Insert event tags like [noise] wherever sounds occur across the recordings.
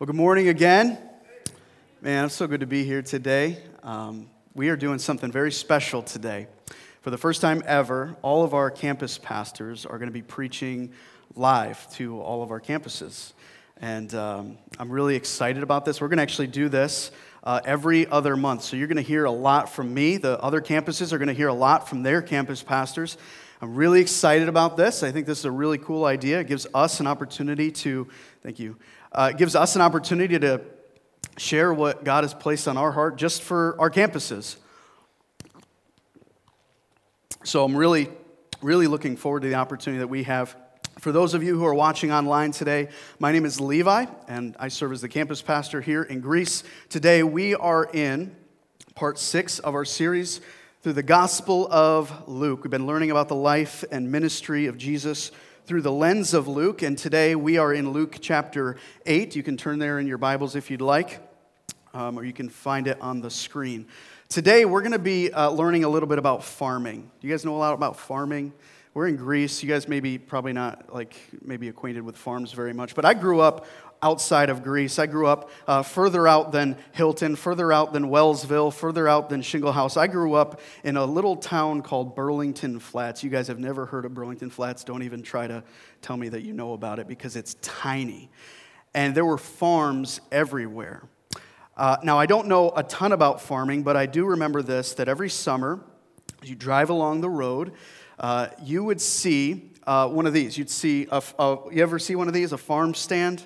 Well, good morning again. Man, it's so good to be here today. Um, we are doing something very special today. For the first time ever, all of our campus pastors are going to be preaching live to all of our campuses. And um, I'm really excited about this. We're going to actually do this uh, every other month. So you're going to hear a lot from me. The other campuses are going to hear a lot from their campus pastors. I'm really excited about this. I think this is a really cool idea. It gives us an opportunity to, thank you, uh, it gives us an opportunity to share what God has placed on our heart just for our campuses. So I'm really, really looking forward to the opportunity that we have. For those of you who are watching online today, my name is Levi, and I serve as the campus pastor here in Greece. Today, we are in part six of our series through the Gospel of Luke. We've been learning about the life and ministry of Jesus through the lens of Luke, and today we are in Luke chapter 8. You can turn there in your Bibles if you'd like, um, or you can find it on the screen. Today we're going to be uh, learning a little bit about farming. Do you guys know a lot about farming? We're in Greece. You guys maybe probably not like maybe acquainted with farms very much, but I grew up outside of Greece. I grew up uh, further out than Hilton, further out than Wellsville, further out than Shingle House. I grew up in a little town called Burlington Flats. You guys have never heard of Burlington Flats. Don't even try to tell me that you know about it because it's tiny. And there were farms everywhere. Uh, now, I don't know a ton about farming, but I do remember this that every summer, you drive along the road, uh, you would see uh, one of these. You'd see, a, a, you ever see one of these, a farm stand?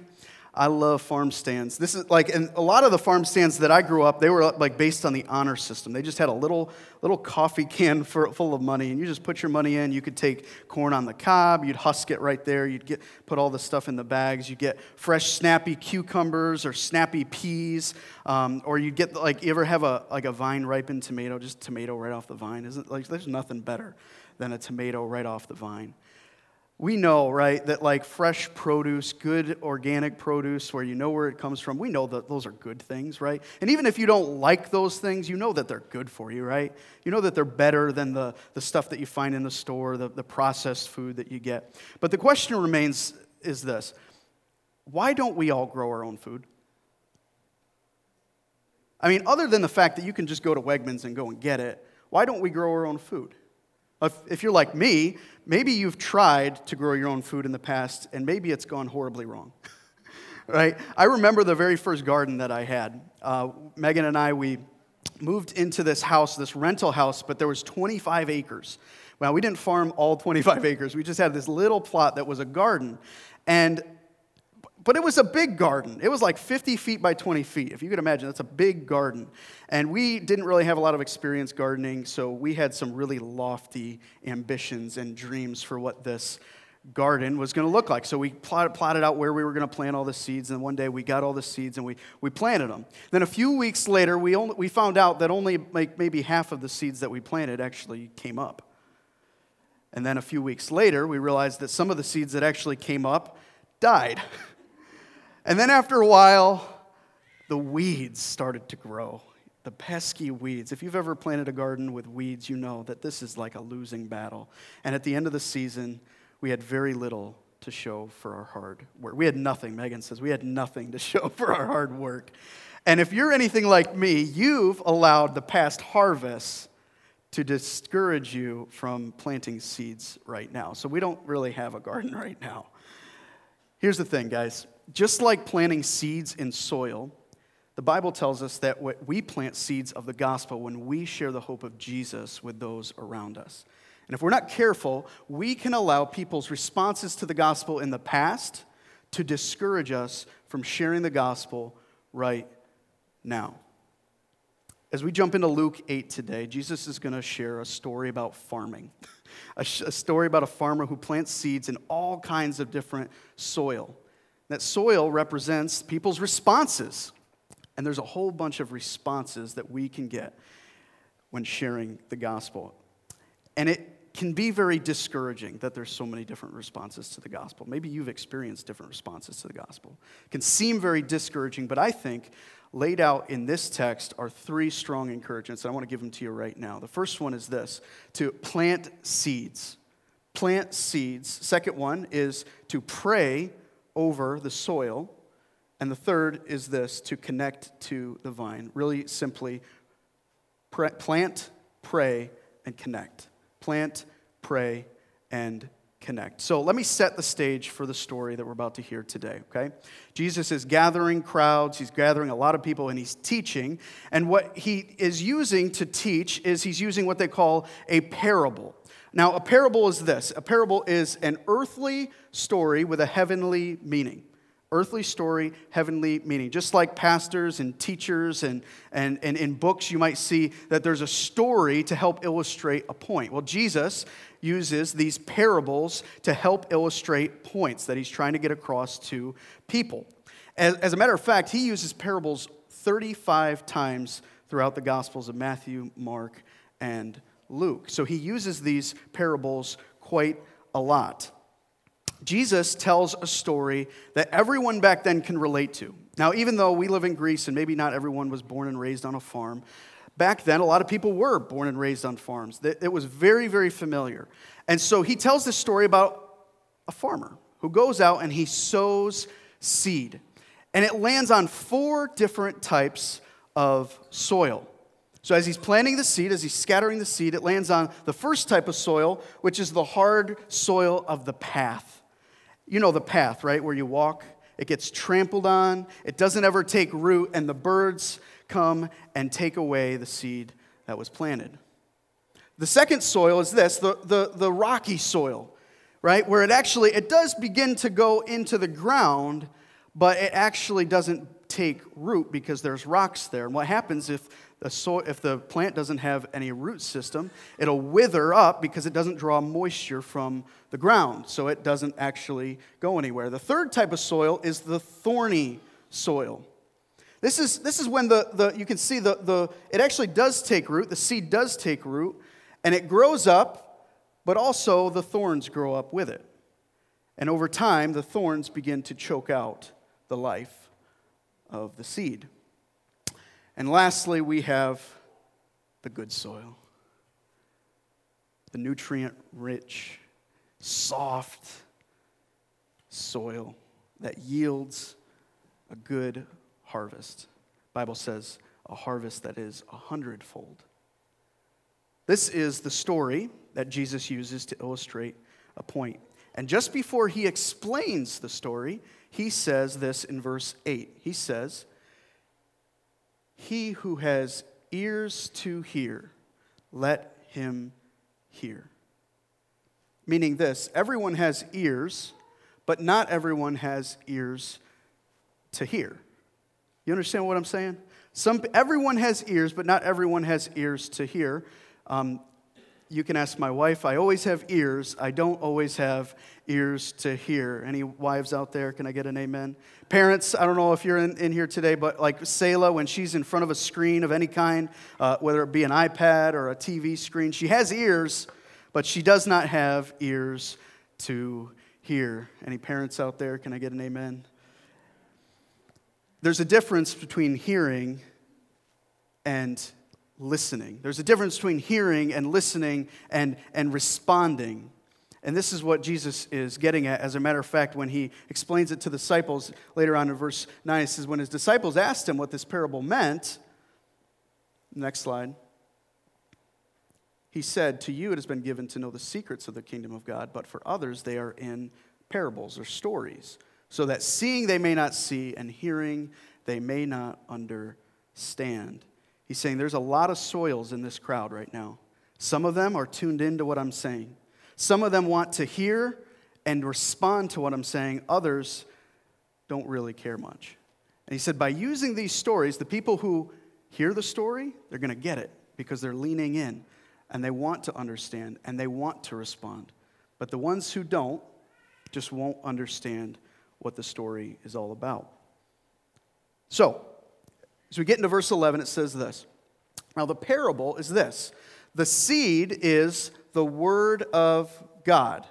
I love farm stands. This is like, and a lot of the farm stands that I grew up, they were like based on the honor system. They just had a little, little coffee can [laughs] for, full of money, and you just put your money in. You could take corn on the cob, you'd husk it right there, you'd get, put all the stuff in the bags. You get fresh, snappy cucumbers or snappy peas, um, or you'd get like, you ever have a like a vine ripened tomato, just tomato right off the vine? Isn't like there's nothing better than a tomato right off the vine we know, right, that like fresh produce, good organic produce where you know where it comes from, we know that those are good things, right? And even if you don't like those things, you know that they're good for you, right? You know that they're better than the, the stuff that you find in the store, the, the processed food that you get. But the question remains is this why don't we all grow our own food? I mean, other than the fact that you can just go to Wegmans and go and get it, why don't we grow our own food? If, you're like me, maybe you've tried to grow your own food in the past and maybe it's gone horribly wrong. [laughs] right? I remember the very first garden that I had. Uh, Megan and I, we moved into this house, this rental house, but there was 25 acres. Well, we didn't farm all 25 [laughs] acres. We just had this little plot that was a garden. And but it was a big garden. It was like 50 feet by 20 feet. If you could imagine, that's a big garden. And we didn't really have a lot of experience gardening, so we had some really lofty ambitions and dreams for what this garden was going to look like. So we plotted, plotted out where we were going to plant all the seeds, and one day we got all the seeds and we, we planted them. Then a few weeks later, we, only, we found out that only like maybe half of the seeds that we planted actually came up. And then a few weeks later, we realized that some of the seeds that actually came up died. [laughs] And then after a while, the weeds started to grow. The pesky weeds. If you've ever planted a garden with weeds, you know that this is like a losing battle. And at the end of the season, we had very little to show for our hard work. We had nothing, Megan says, we had nothing to [laughs] show for our hard work. And if you're anything like me, you've allowed the past harvest to discourage you from planting seeds right now. So we don't really have a garden [laughs] right now. Here's the thing, guys just like planting seeds in soil, the Bible tells us that we plant seeds of the gospel when we share the hope of Jesus with those around us. And if we're not careful, we can allow people's responses to the gospel in the past to discourage us from sharing the gospel right now. As we jump into Luke 8 today, Jesus is going to share a story about farming, [laughs] a, story about a farmer who plants seeds in all kinds of different soil. That soil represents people's responses. And there's a whole bunch of responses that we can get when sharing the gospel. And it can be very discouraging that there's so many different responses to the gospel. Maybe you've experienced different responses to the gospel. It can seem very discouraging, but I think laid out in this text are three strong encouragements, and I want to give them to you right now. The first one is this to plant seeds. Plant seeds. Second one is to pray over the soil. And the third is this to connect to the vine. Really simply, plant, pray, and connect. Plant, pray, and connect. So let me set the stage for the story that we're about to hear today, okay? Jesus is gathering crowds, he's gathering a lot of people, and he's teaching. And what he is using to teach is he's using what they call a parable. Now, a parable is this a parable is an earthly story with a heavenly meaning earthly story, heavenly meaning. Just like pastors and teachers and, and, and in books, you might see that there's a story to help illustrate a point. Well, Jesus uses these parables to help illustrate points that he's trying to get across to people. As, as a matter of fact, he uses parables 35 times throughout the Gospels of Matthew, Mark, and Luke. So he uses these parables quite a lot. Jesus tells a story that everyone back then can relate to. Now, even though we live in Greece and maybe not everyone was born and raised on a farm, back then a lot of people were born and raised on farms. It was very, very familiar. And so he tells this story about a farmer who goes out and he sows seed. And it lands on four different types of soil. So, as he's planting the seed, as he's scattering the seed, it lands on the first type of soil, which is the hard soil of the path. You know the path, right? Where you walk, it gets trampled on, it doesn't ever take root, and the birds come and take away the seed that was planted. The second soil is this the, the, the rocky soil, right? Where it actually it does begin to go into the ground, but it actually doesn't take root because there's rocks there. And what happens if the soil, if the plant doesn't have any root system, it'll wither up because it doesn't draw moisture from the ground, so it doesn't actually go anywhere. The third type of soil is the thorny soil. This is, this is when the, the you can see the, the it actually does take root, the seed does take root, and it grows up, but also the thorns grow up with it. And over time, the thorns begin to choke out the life of the seed. And lastly, we have the good soil, the nutrient rich, soft soil that yields a good harvest. Bible says a harvest that is a hundredfold. This is the story that Jesus uses to illustrate a point. And just before he explains the story, he says this in verse 8. He says, he who has ears to hear, let him hear. Meaning this everyone has ears, but not everyone has ears to hear. You understand what I'm saying? Some, everyone has ears, but not everyone has ears to hear. Um, you can ask my wife. I always have ears. I don't always have ears to hear. Any wives out there? Can I get an amen? Parents, I don't know if you're in, in here today, but like Selah, when she's in front of a screen of any kind, uh, whether it be an iPad or a TV screen, she has ears, but she does not have ears to hear. Any parents out there? Can I get an amen? There's a difference between hearing and listening. There's a difference between hearing and listening and, and responding. And this is what Jesus is getting at. As a matter of fact, when he explains it to the disciples later on in verse 9, he says, When his disciples asked him what this parable meant, next slide, he said, To you it has been given to know the secrets of the kingdom of God, but for others they are in parables or stories, so that seeing they may not see and hearing they may not understand. He's saying there's a lot of soils in this crowd right now. Some of them are tuned into what I'm saying. Some of them want to hear and respond to what I'm saying. Others don't really care much. And he said, by using these stories, the people who hear the story, they're going to get it because they're leaning in and they want to understand and they want to respond. But the ones who don't just won't understand what the story is all about. So, as we get into verse 11, it says this. Now, the parable is this the seed is the word of God.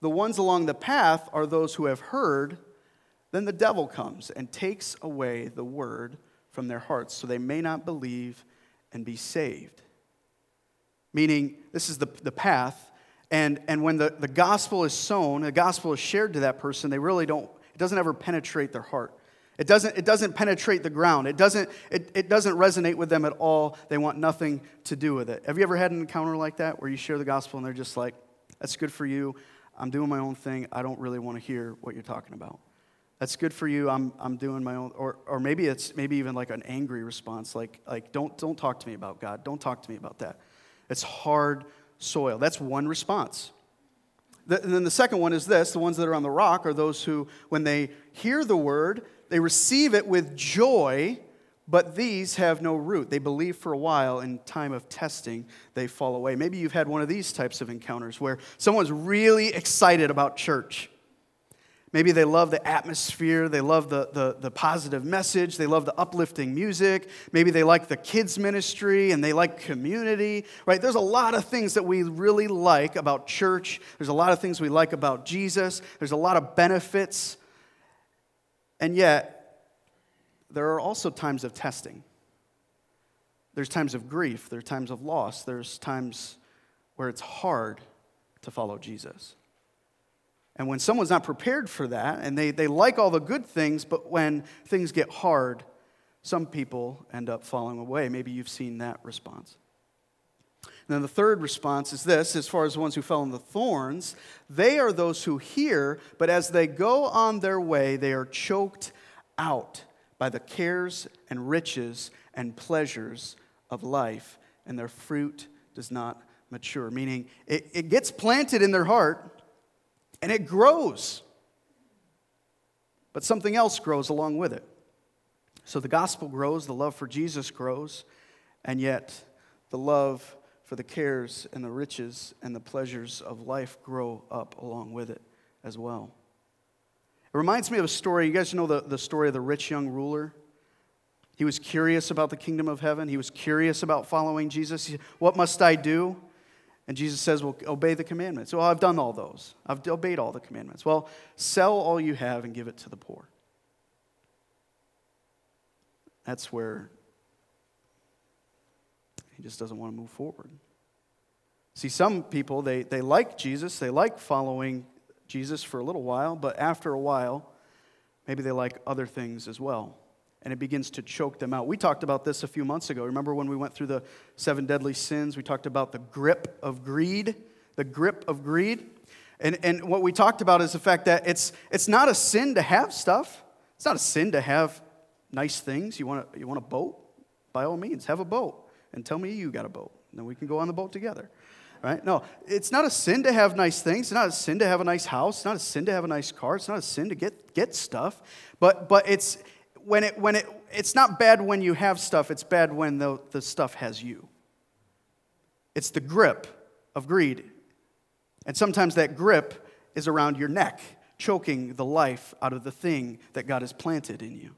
The ones along the path are those who have heard. Then the devil comes and takes away the word from their hearts so they may not believe and be saved. Meaning, this is the, the path. And, and when the, the gospel is sown, the gospel is shared to that person, they really don't It doesn't ever penetrate their heart. It doesn't, it doesn't penetrate the ground. It doesn't, it, it doesn't resonate with them at all. They want nothing to do with it. Have you ever had an encounter like that where you share the gospel and they're just like, that's good for you. I'm doing my own thing. I don't really want to hear what you're talking about. That's good for you. I'm, I'm doing my own. Or, or maybe it's maybe even like an angry response, like, like don't, don't talk to me about God. Don't talk to me about that. It's hard soil. That's one response. The, and then the second one is this the ones that are on the rock are those who, when they hear the word, they receive it with joy, but these have no root. They believe for a while. In time of testing, they fall away. Maybe you've had one of these types of encounters where someone's really excited about church. Maybe they love the atmosphere, they love the, the, the, positive message, they love the uplifting music. Maybe they like the kids' ministry and they like community, right? There's a lot of things that we really like about church. There's a lot of things we like about Jesus. There's a lot of benefits. And yet, there are also times of testing. There's times of grief, there's times of loss, there's times where it's hard to follow Jesus. And when someone's not prepared for that, and they, they like all the good things, but when things get hard, some people end up falling away. Maybe you've seen that response. And then the third response is this as far as the ones who fell in the thorns, they are those who hear, but as they go on their way, they are choked out by the cares and riches and pleasures of life, and their fruit does not mature. Meaning, it, it gets planted in their heart and it grows. But something else grows along with it. So the gospel grows, the love for Jesus grows, and yet the love for the cares and the riches and the pleasures of life grow up along with it as well. It reminds me of a story. You guys know the, the story of the rich young ruler? He was curious about the kingdom of heaven. He was curious about following Jesus. Said, what must I do? And Jesus says, Well, obey the commandments. Well, I've done all those. I've obeyed all the commandments. Well, sell all you have and give it to the poor. That's where he just doesn't want to move forward. See, some people, they, they like Jesus, they like following Jesus for a little while, but after a while, maybe they like other things as well and it begins to choke them out. We talked about this a few months ago. Remember when we went through the seven deadly sins? We talked about the grip of greed, the grip of greed. And, and what we talked about is the fact that it's, it's not a sin to have stuff. It's not a sin to have nice things. You want, a, you want a boat? By all means, have a boat. And tell me you got a boat. Then we can go on the boat together. Right? No, it's not a sin to have nice things. It's not a sin to have a nice house. It's not a sin to have a nice car. It's not a sin to get, get stuff. But, but it's, when it, when it, it's not bad when you have stuff, it's bad when the, the stuff has you. It's the grip of greed. And sometimes that grip is around your neck, choking the life out of the thing that God has planted in you.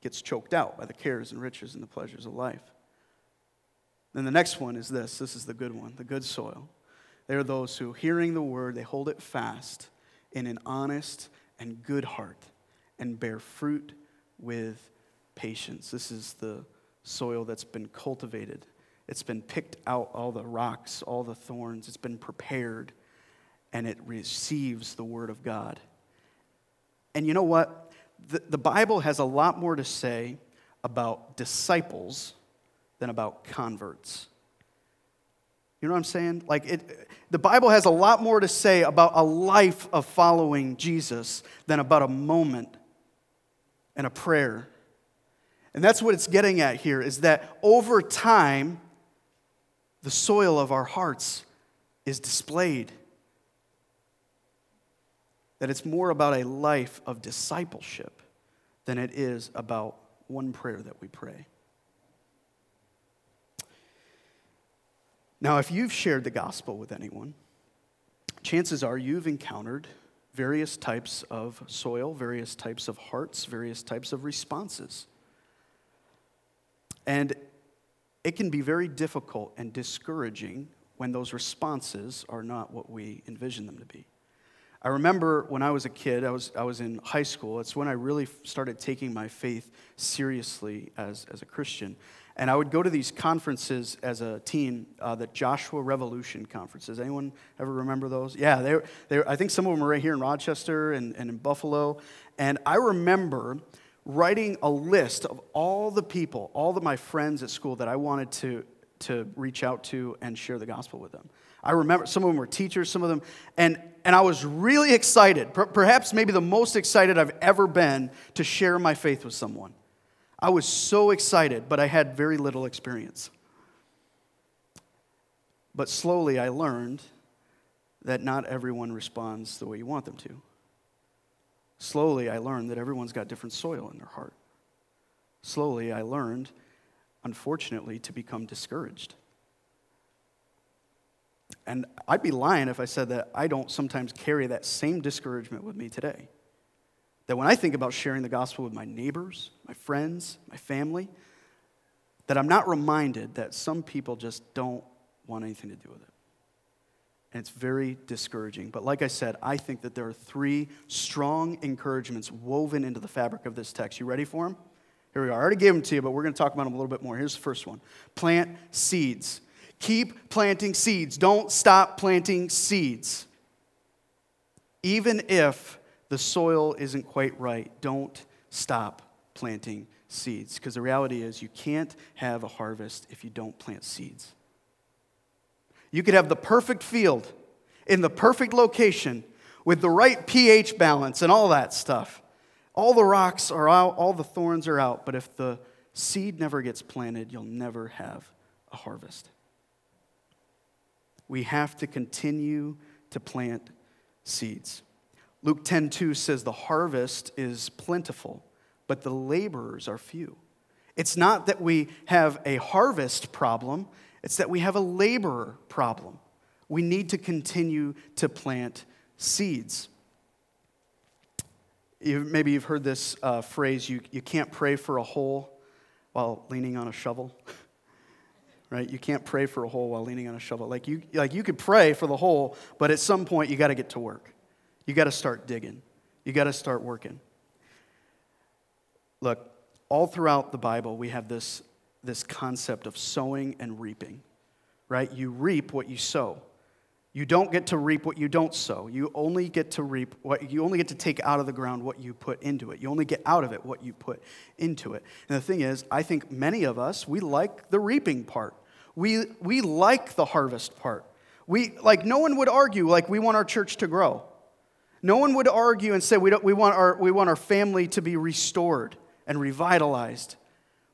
Gets choked out by the cares and riches and the pleasures of life. Then the next one is this this is the good one, the good soil. They are those who, hearing the word, they hold it fast in an honest and good heart and bear fruit with patience. This is the soil that's been cultivated. It's been picked out, all the rocks, all the thorns. It's been prepared, and it receives the word of God. And you know what? The, the Bible has a lot more to say about disciples than about converts. You know what I'm saying? Like it, the Bible has a lot more to say about a life of following Jesus than about a moment and a prayer. And that's what it's getting at here is that over time, the soil of our hearts is displayed. That it's more about a life of discipleship than it is about one prayer that we pray. Now, if you've shared the gospel with anyone, chances are you've encountered various types of soil, various types of hearts, various types of responses. And it can be very difficult and discouraging when those responses are not what we envision them to be. I remember when I was a kid, I was, I was in high school, it's when I really started taking my faith seriously as, as a Christian. And I would go to these conferences as a teen, uh, the Joshua Revolution conferences. Anyone ever remember those? Yeah, they, they, I think some of them are right here in Rochester and, and in Buffalo. And I remember writing a list of all the people, all of my friends at school that I wanted to, to reach out to and share the gospel with them. I remember some of them were teachers, some of them, and, and I was really excited, perhaps maybe the most excited I've ever been to share my faith with someone. I was so excited, but I had very little experience. But slowly I learned that not everyone responds the way you want them to. Slowly I learned that everyone's got different soil in their heart. Slowly I learned, unfortunately, to become discouraged. And I'd be lying if I said that I don't sometimes carry that same discouragement with me today. That when I think about sharing the gospel with my neighbors, my friends, my family, that I'm not reminded that some people just don't want anything to do with it. And it's very discouraging. But like I said, I think that there are three strong encouragements woven into the fabric of this text. You ready for them? Here we are. I already gave them to you, but we're going to talk about them a little bit more. Here's the first one plant seeds. Keep planting seeds. Don't stop planting seeds. Even if the soil isn't quite right, don't stop planting seeds. Because the reality is, you can't have a harvest if you don't plant seeds. You could have the perfect field in the perfect location with the right pH balance and all that stuff. All the rocks are out, all the thorns are out, but if the seed never gets planted, you'll never have a harvest we have to continue to plant seeds. Luke 10:2 says the harvest is plentiful, but the laborers are few. It's not that we have a harvest problem, it's that we have a laborer problem. We need to continue to plant seeds. You, maybe you've heard this uh, phrase you, you can't pray for a hole while leaning on a shovel. [laughs] right? You can't pray for a hole while leaning on a shovel. Like you, like you could pray for the hole, but at some point you got to get to work. You got to start digging. You got to start working. Look, all throughout the Bible, we have this, this concept of sowing and reaping, right? You reap what you sow. You don't get to reap what you don't sow. You only get to reap what you only get to take out of the ground what you put into it. You only get out of it what you put into it. And the thing is, I think many of us, we like the reaping part. We, we like the harvest part. We, like, no one would argue, like, we want our church to grow. No one would argue and say we, don't, we, want, our, we want our family to be restored and revitalized.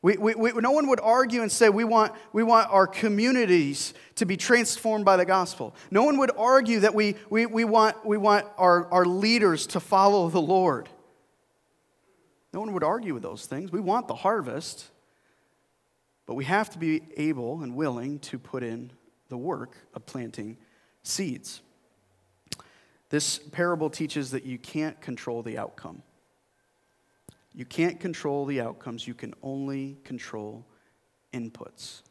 We, we, we, no one would argue and say we want, we want our communities to be transformed by the gospel. No one would argue that we, we, we want, we want our, our leaders to follow the Lord. No one would argue with those things. We want the harvest. But we have to be able and willing to put in the work of planting seeds. This parable teaches that you can't control the outcome. You can't control the outcomes, you can only control inputs.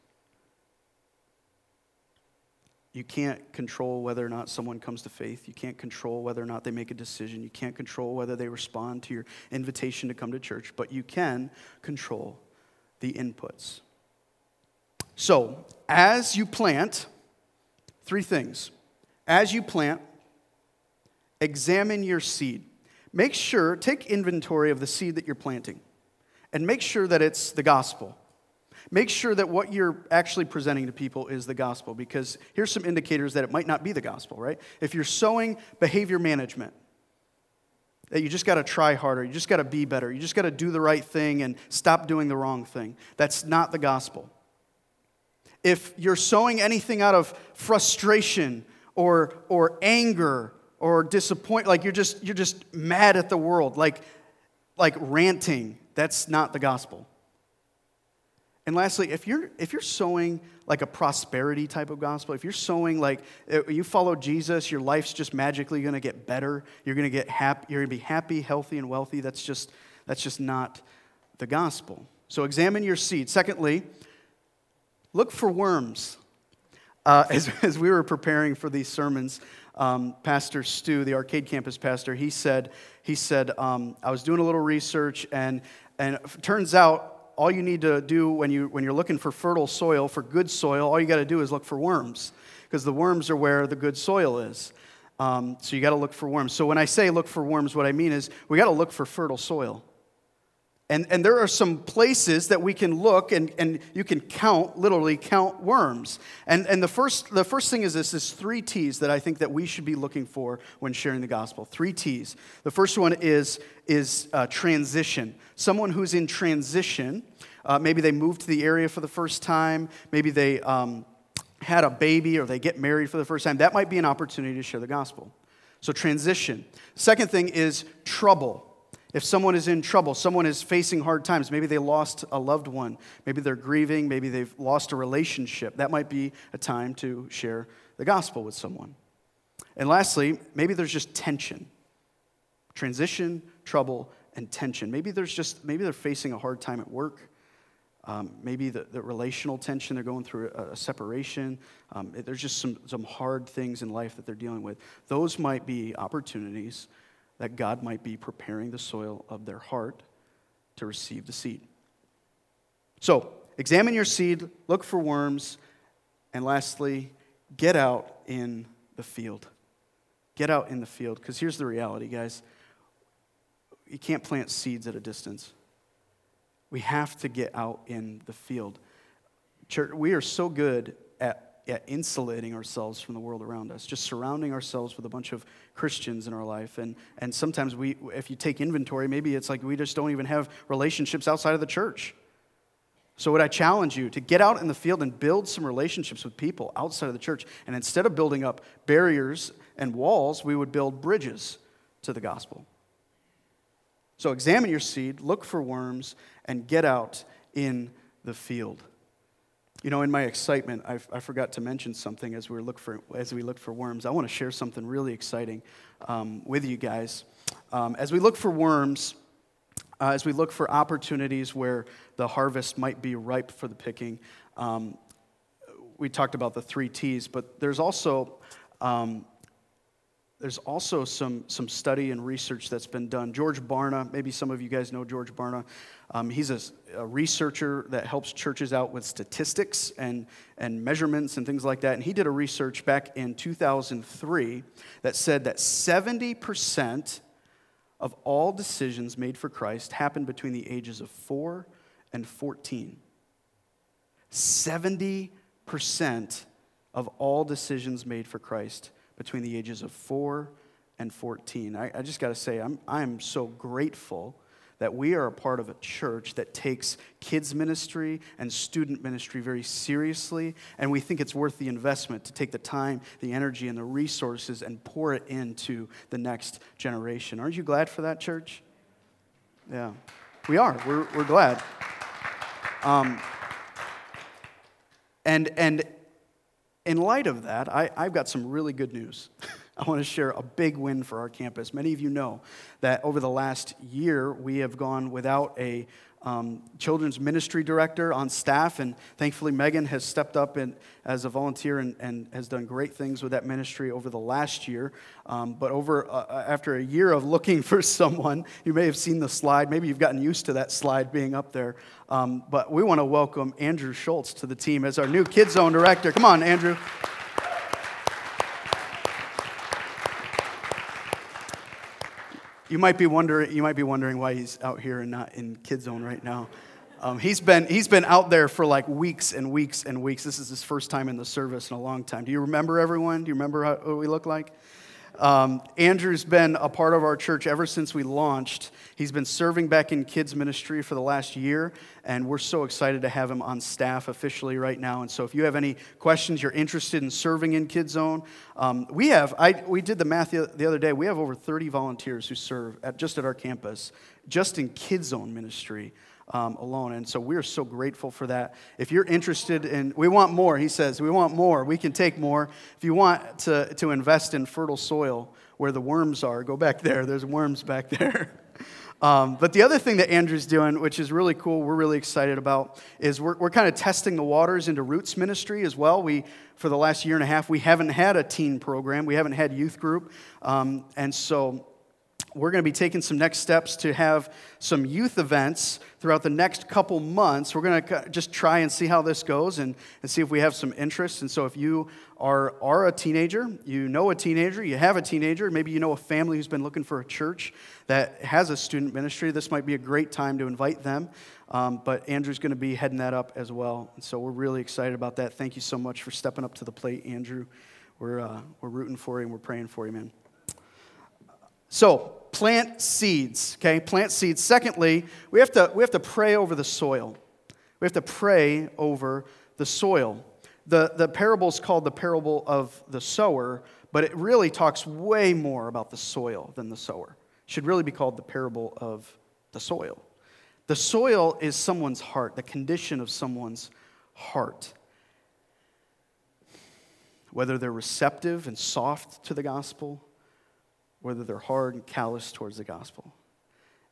You can't control whether or not someone comes to faith. You can't control whether or not they make a decision. You can't control whether they respond to your invitation to come to church, but you can control the inputs. So, as you plant, three things. As you plant, examine your seed. Make sure, take inventory of the seed that you're planting, and make sure that it's the gospel. Make sure that what you're actually presenting to people is the gospel, because here's some indicators that it might not be the gospel, right? If you're sowing behavior management, that you just got to try harder, you just got to be better, you just got to do the right thing and stop doing the wrong thing, that's not the gospel if you're sowing anything out of frustration or, or anger or disappointment, like you're just, you're just mad at the world, like, like ranting, that's not the gospel. And lastly, if you're, if you're sowing like a prosperity type of gospel, if you're sowing like uh, you follow Jesus, your life's just magically going to get better, you're going to get happy, you're going to be happy, healthy, and wealthy, that's just, that's just not the gospel. So examine your seed. Secondly, Look for worms. Uh, [laughs] as, as we were preparing for these sermons, um, Pastor Stu, the Arcade Campus pastor, he said, he said um, I was doing a little research, and, and turns out all you need to do when, you, when you're looking for fertile soil, for good soil, all you got to do is look for worms, because the worms are where the good soil is. Um, so you got to look for worms. So when I say look for worms, what I mean is we got to look for fertile soil. And, and there are some places that we can look and, and you can count, literally count worms. And, and the, first, the first thing is this is three T's that I think that we should be looking for when sharing the gospel. Three T's. The first one is, is uh, transition. Someone who's in transition, uh, maybe they moved to the area for the first time, maybe they um, had a baby or they get married for the first time. That might be an opportunity to share the gospel. So transition. Second thing is trouble. If someone is in trouble, someone is facing hard times, maybe they lost a loved one, maybe they're grieving, maybe they've lost a relationship, that might be a time to share the gospel with someone. And lastly, maybe there's just tension transition, trouble, and tension. Maybe there's just, maybe they're facing a hard time at work. Um, maybe the, the, relational tension, they're going through a, a separation. Um, there's just some, some hard things in life that they're dealing with. Those might be opportunities that God might be preparing the soil of their heart to receive the seed. So, examine your seed, look for worms, and lastly, get out in the field. Get out in the field, because here's the reality, guys. You can't plant seeds at a distance. We have to get out in the field. Church, we are so good at at insulating ourselves from the world around us, just surrounding ourselves with a bunch of Christians in our life. And, and sometimes we, if you take inventory, maybe it's like we just don't even have relationships outside of the church. So, would I challenge you to get out in the field and build some relationships with people outside of the church? And instead of building up barriers and walls, we would build bridges to the gospel. So, examine your seed, look for worms, and get out in the field. You know, in my excitement, I, I forgot to mention something as we look for as we look for worms. I want to share something really exciting um, with you guys. Um, as we look for worms, uh, as we look for opportunities where the harvest might be ripe for the picking, um, we talked about the three T's, but there's also um, there's also some, some study and research that's been done. George Barna, maybe some of you guys know George Barna. Um, he's a, a, researcher that helps churches out with statistics and, and measurements and things like that. And he did a research back in 2003 that said that 70% of all decisions made for Christ happened between the ages of 4 and 14. 70% of all decisions made for Christ between the ages of 4 and 14. I, I just got to say, I'm, I'm so grateful that we are a part of a church that takes kids' ministry and student ministry very seriously, and we think it's worth the investment to take the time, the energy, and the resources and pour it into the next generation. Aren't you glad for that, church? Yeah, we are. We're, we're glad. Um, and, and in light of that, I, have got some really good news. [laughs] I want to share a big win for our campus. Many of you know that over the last year, we have gone without a um, children's ministry director on staff, and thankfully, Megan has stepped up as a volunteer and, and, has done great things with that ministry over the last year. Um, but over uh after a year of looking [laughs] for someone, you may have seen the slide. Maybe you've gotten used to that slide being up there. Um, but we want to welcome Andrew Schultz to the team as our new Kids Zone director. Come on, Andrew. You might be wondering, you might be wondering why he's out here and not in Kid Zone right now. Um, he's, been, he's been out there for like weeks and weeks and weeks. This is his first time in the service in a long time. Do you remember everyone? Do you remember how, what we look like? Um, Andrew's been a part of our church ever since we launched. He's been serving back in kids' ministry for the last year, and we're so excited to have him on staff officially right now. And so, if you have any questions, you're interested in serving in Kids Zone, um, we have, I, we did the math the, the other day, we have over 30 volunteers who serve at, just at our campus, just in Kids Zone ministry um, alone. And so we're so grateful for that. If you're interested in, we want more, he says, we want more. We can take more. If you want to, to invest in fertile soil where the worms are, go back there. There's worms back [laughs] there. Um, but the other thing that Andrew's doing, which is really cool, we're really excited about, is we're, we're kind of testing the waters into Roots Ministry as well. We, for the last year and a half, we haven't had a teen program, we haven't had youth group. Um, and so we're going to be taking some next steps to have some youth events throughout the next couple months. We're going to just try and see how this goes and, and see if we have some interest. And so, if you are, are a teenager, you know a teenager, you have a teenager, maybe you know a family who's been looking for a church that has a student ministry, this might be a great time to invite them. Um, but Andrew's going to be heading that up as well. And so, we're really excited about that. Thank you so much for stepping up to the plate, Andrew. We're, uh, we're rooting for you and we're praying for you, man. So, plant seeds, okay? Plant seeds. Secondly, we have to, we have to pray over the soil. We have to pray over the soil. The, the parable is called the parable of the sower, but it really talks way more about the soil than the sower. It should really be called the parable of the soil. The soil is someone's heart, the condition of someone's heart. Whether they're receptive and soft to the gospel, whether they're hard and callous towards the gospel.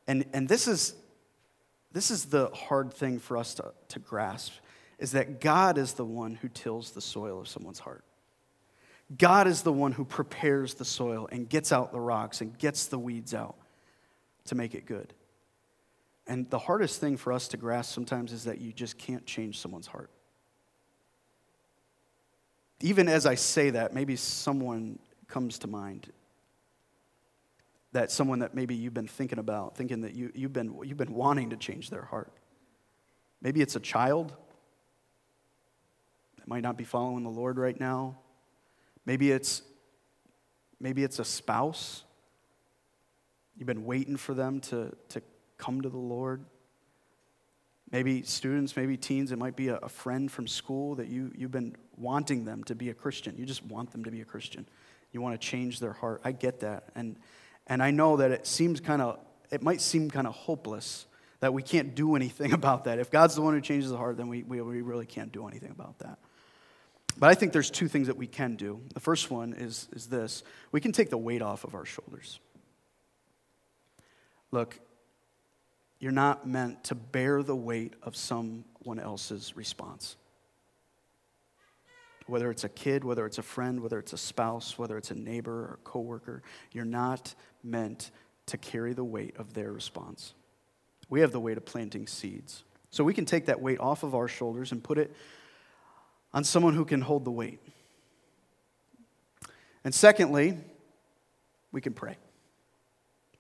And, and this, is, this is the hard thing for us to, to grasp is that God is the one who tills the soil of someone's heart. God is the one who prepares the soil and gets out the rocks and gets the weeds out to make it good. And the hardest thing for us to grasp sometimes is that you just can't change someone's heart. Even as I say that, maybe someone comes to mind that someone that maybe you've been thinking about, thinking that you, you've, been, you've been wanting to change their heart. Maybe it's a child that might not be following the Lord right now. Maybe it's, maybe it's a spouse. You've been waiting for them to, to come to the Lord. Maybe students, maybe teens, it might be a, a friend from school that you, you've been wanting them to be a Christian. You just want them to be a Christian. You want to change their heart. I get that. And and I know that it seems kind of, it might seem kind of hopeless that we can't do anything [laughs] about that. If God's the one who changes the heart, then we, we, we really can't do anything about that. But I think there's two things that we can do. The first one is, is this we can take the weight off of our shoulders. Look, you're not meant to bear the weight of someone else's response whether it's a kid, whether it's a friend, whether it's a spouse, whether it's a neighbor or a coworker, you're not meant to carry the weight of their response. We have the weight of planting seeds. So we can take that weight off of our shoulders and put it on someone who can hold the weight. And secondly, we can pray.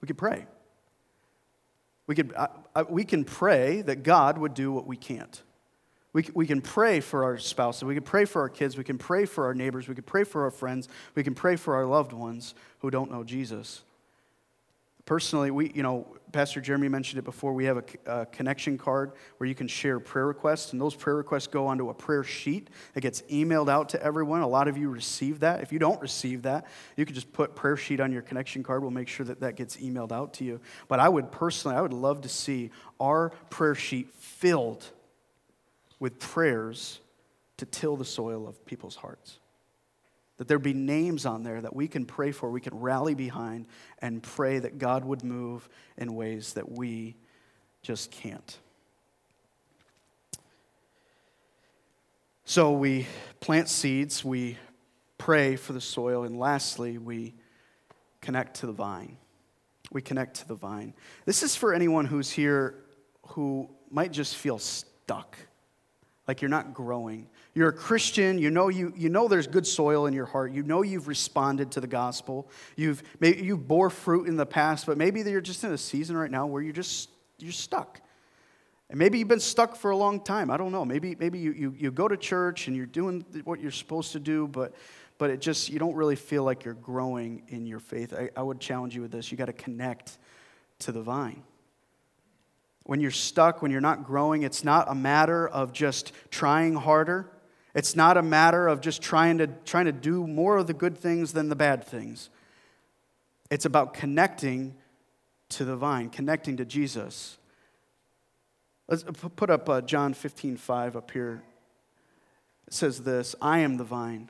We can pray. We, could, I, I, we can pray that God would do what we can't. We, we can pray for our spouses. We can pray for our kids. We can pray for our neighbors. We can pray for our friends. We can pray for our loved ones who don't know Jesus. Personally, we, you know, Pastor Jeremy mentioned it before. We have a, a, connection card where you can share prayer requests, and those prayer requests go onto a prayer sheet that gets emailed out to everyone. A lot of you receive that. If you don't receive that, you can just put prayer sheet on your connection card. We'll make sure that that gets emailed out to you. But I would personally, I would love to see our prayer sheet filled with prayers to till the soil of people's hearts. That there be names on there that we can pray for, we can rally behind, and pray that God would move in ways that we just can't. So we plant seeds, we pray for the soil, and lastly, we connect to the vine. We connect to the vine. This is for anyone who's here who might just feel stuck like you're not growing. You're a Christian, you know, you, you know there's good soil in your heart. You know you've responded to the gospel. You've, maybe you bore fruit in the past, but maybe you're just in a season right now where you're just you're stuck. And maybe you've been stuck for a long time. I don't know. Maybe, maybe you, you, you go to church and you're doing what you're supposed to do, but, but it just, you don't really feel like you're growing in your faith. I, I would challenge you with this. You got to connect to the vine when you're stuck, when you're not growing, it's not a matter of just trying harder. It's not a matter of just trying to, trying to do more of the good things than the bad things. It's about connecting to the vine, connecting to Jesus. Let's put up uh, John 15, 5 up here. It says this I am the vine,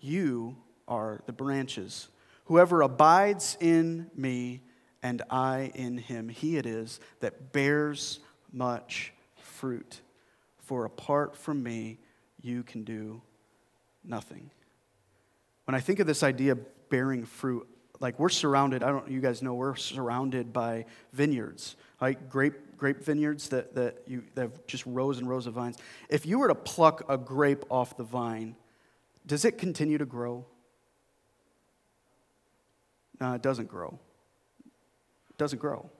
you are the branches. Whoever abides in me and I in him. He it is that bears much fruit. For apart from me, you can do nothing. When I think of this idea of bearing fruit, like we're surrounded, I don't you guys know, we're surrounded by vineyards, like grape, grape vineyards that, that, you, that have just rows and rows of vines. If you were to pluck a grape off the vine, does it continue to grow? No, it doesn't grow. Doesn't grow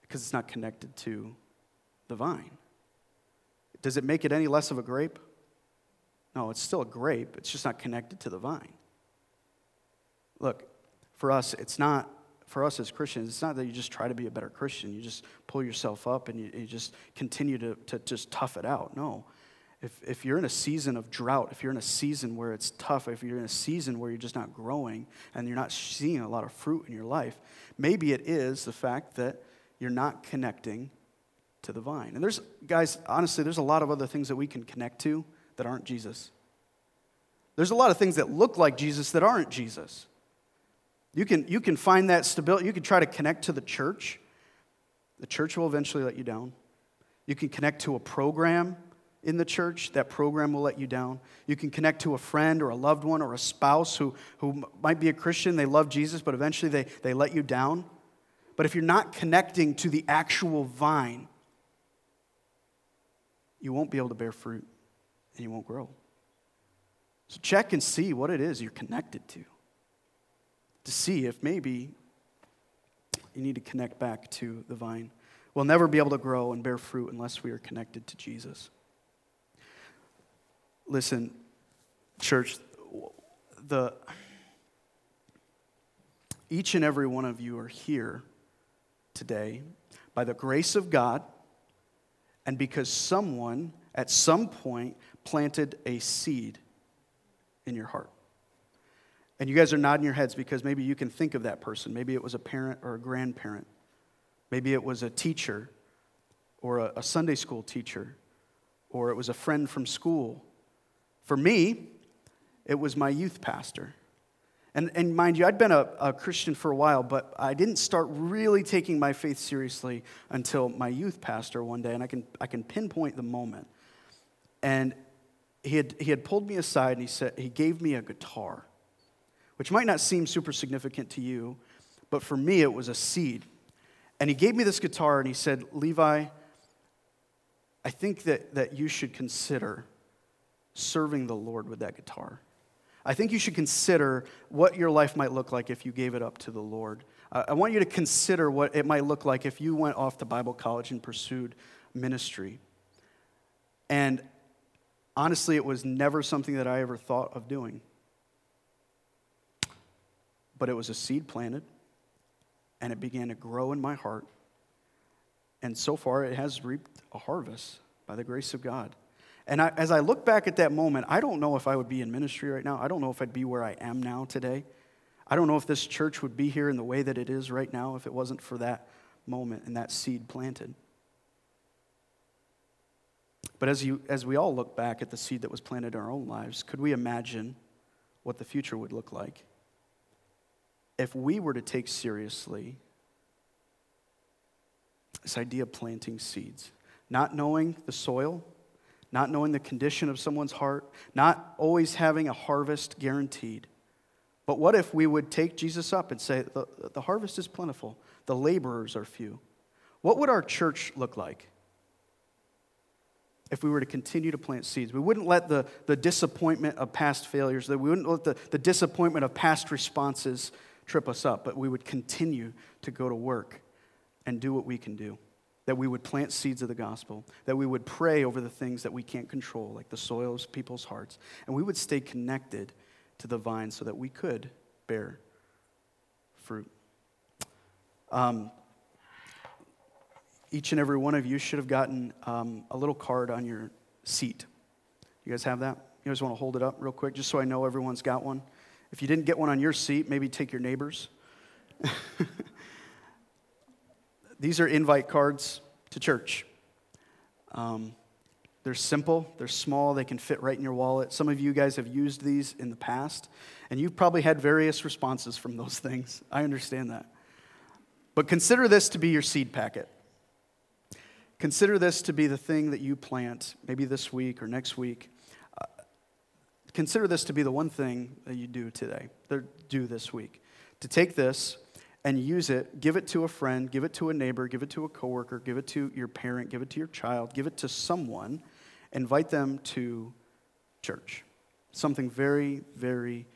because it's not connected to the vine. Does it make it any less of a grape? No, it's still a grape, it's just not connected to the vine. Look, for us, it's not, for us as Christians, it's not that you just try to be a better Christian. You just pull yourself up and you, you just continue to, to just tough it out. No. If, if you're in a season of drought, if you're in a season where it's tough, if you're in a season where you're just not growing and you're not seeing a lot of fruit in your life, maybe it is the fact that you're not connecting to the vine. And there's, guys, honestly, there's a lot of other things that we can connect to that aren't Jesus. There's a lot of things that look like Jesus that aren't Jesus. You can, you can find that stability. You can try to connect to the church. The church will eventually let you down. You can connect to a program in the church, that program will let you down. You can connect to a friend or a loved one or a spouse who, who might be a Christian, they love Jesus, but eventually they, they let you down. But if you're not connecting to the actual vine, you won't be able to bear fruit and you won't grow. So check and see what it is you're connected to. To see if maybe you need to connect back to the vine. We'll never be able to grow and bear fruit unless we are connected to Jesus. Listen, church, the each and every one of you are here today by the grace of God and because someone at some point planted a seed in your heart. And you guys are nodding your heads because maybe you can think of that person. Maybe it was a parent or a grandparent. Maybe it was a teacher or a, a Sunday school teacher, or it was a friend from school. For me, it was my youth pastor. And, and mind you, I'd been a, a, Christian for a while, but I didn't start really taking my faith seriously until my youth pastor one day, and I can, I can pinpoint the moment. And he had, he had pulled me aside and he said, he gave me a guitar, which might not seem super significant to you, but for me it was a seed. And he gave me this guitar and he said, Levi, I think that, that you should consider serving the Lord with that guitar. I think you should consider what your life might look like if you gave it up to the Lord. I want you to consider what it might look like if you went off to Bible college and pursued ministry. And honestly, it was never something that I ever thought of doing. But it was a seed planted, and it began to grow in my heart. And so far, it has reaped a harvest by the grace of God. And I, as I look back at that moment, I don't know if I would be in ministry right now. I don't know if I'd be where I am now today. I don't know if this church would be here in the way that it is right now if it wasn't for that moment and that seed planted. But as, you, as we all look back at the seed that was planted in our own lives, could we imagine what the future would look like if we were to take seriously this idea of planting seeds, not knowing the soil, not knowing the condition of someone's heart, not always having a harvest guaranteed. But what if we would take Jesus up and say, the, the harvest is plentiful, the laborers are few? What would our church look like if we were to continue to plant seeds? We wouldn't let the, the disappointment of past failures, we wouldn't let the, the disappointment of past responses trip us up, but we would continue to go to work and do what we can do that we would plant seeds of the gospel, that we would pray over the things that we can't control, like the soil of people's hearts, and we would stay connected to the vine so that we could bear fruit. Um, each and every one of you should have gotten um, a little card on your seat. You guys have that? You guys want to hold it up real quick, just so I know everyone's got one? If you didn't get one on your seat, maybe take your neighbor's. [laughs] These are invite cards to church. Um, they're simple, they're small, they can fit right in your wallet. Some of you guys have used these in the past, and you've probably had various responses from those [laughs] things. I understand that. But consider this to be your seed packet. Consider this to be the thing that you plant, maybe this week or next week. Uh, consider this to be the one thing that you do today, do this week. To take this and use it, give it to a friend, give it to a neighbor, give it to a coworker, give it to your parent, give it to your child, give it to someone, invite them to church. Something very, very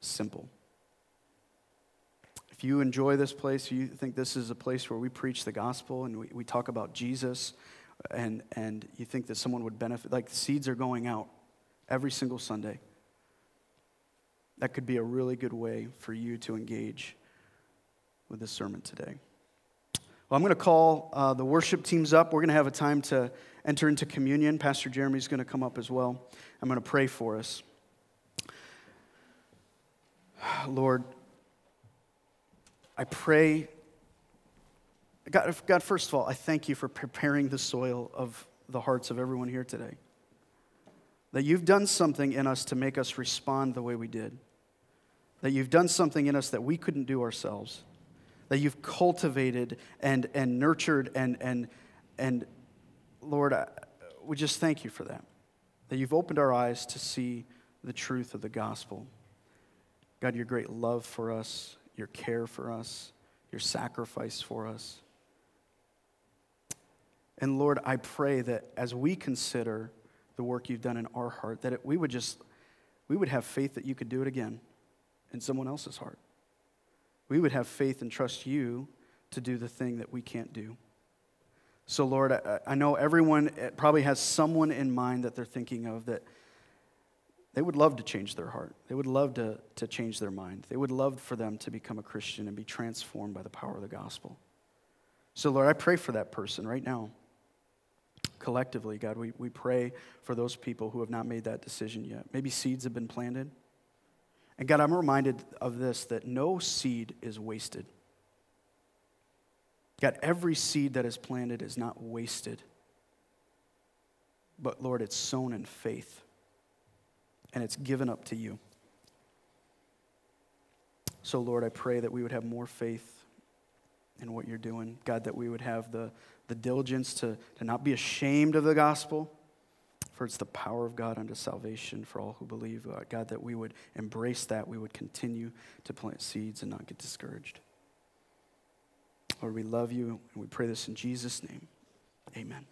simple. If you enjoy this place, you think this is a place where we preach the gospel and we, we talk about Jesus, and, and you think that someone would benefit, like seeds are going out every single Sunday, that could be a really good way for you to engage with this sermon today. Well, I'm going to call uh, the worship teams up. We're going to have a time to enter into communion. Pastor Jeremy's going to come up as well. I'm going to pray for us. [sighs] Lord, I pray, God, God, first of all, I thank you for preparing the soil of the hearts of everyone here today. That you've done something in us to make us respond the way we did. That you've done something in us that we couldn't do ourselves. That you've cultivated and, and nurtured and, and, and Lord, we just thank you for that. That you've opened our eyes to see the truth of the gospel. God, your great love for us, your care for us, your sacrifice for us. And Lord, I pray that as we consider the work you've done in our heart, that it, we would just, we would have faith that you could do it again in someone else's heart. We would have faith and trust you to do the thing that we can't do. So, Lord, I, I know everyone probably has someone in mind that they're thinking of that they would love to change their heart. They would love to, to change their mind. They would love for them to become a Christian and be transformed by the power of the gospel. So, Lord, I pray for that person right now. Collectively, God, we, we pray for those people who have not made that decision yet. Maybe seeds have been planted. And God, I'm reminded of this that no seed is wasted. God, every seed that is planted is not wasted. But Lord, it's sown in faith and it's given up to you. So, Lord, I pray that we would have more faith in what you're doing. God, that we would have the, the diligence to, to not be ashamed of the gospel, for it's the power of God unto salvation for all who believe. Uh, God, that we would embrace that, we would continue to plant seeds and not get discouraged. Lord, we love you, and we pray this in Jesus' name. Amen.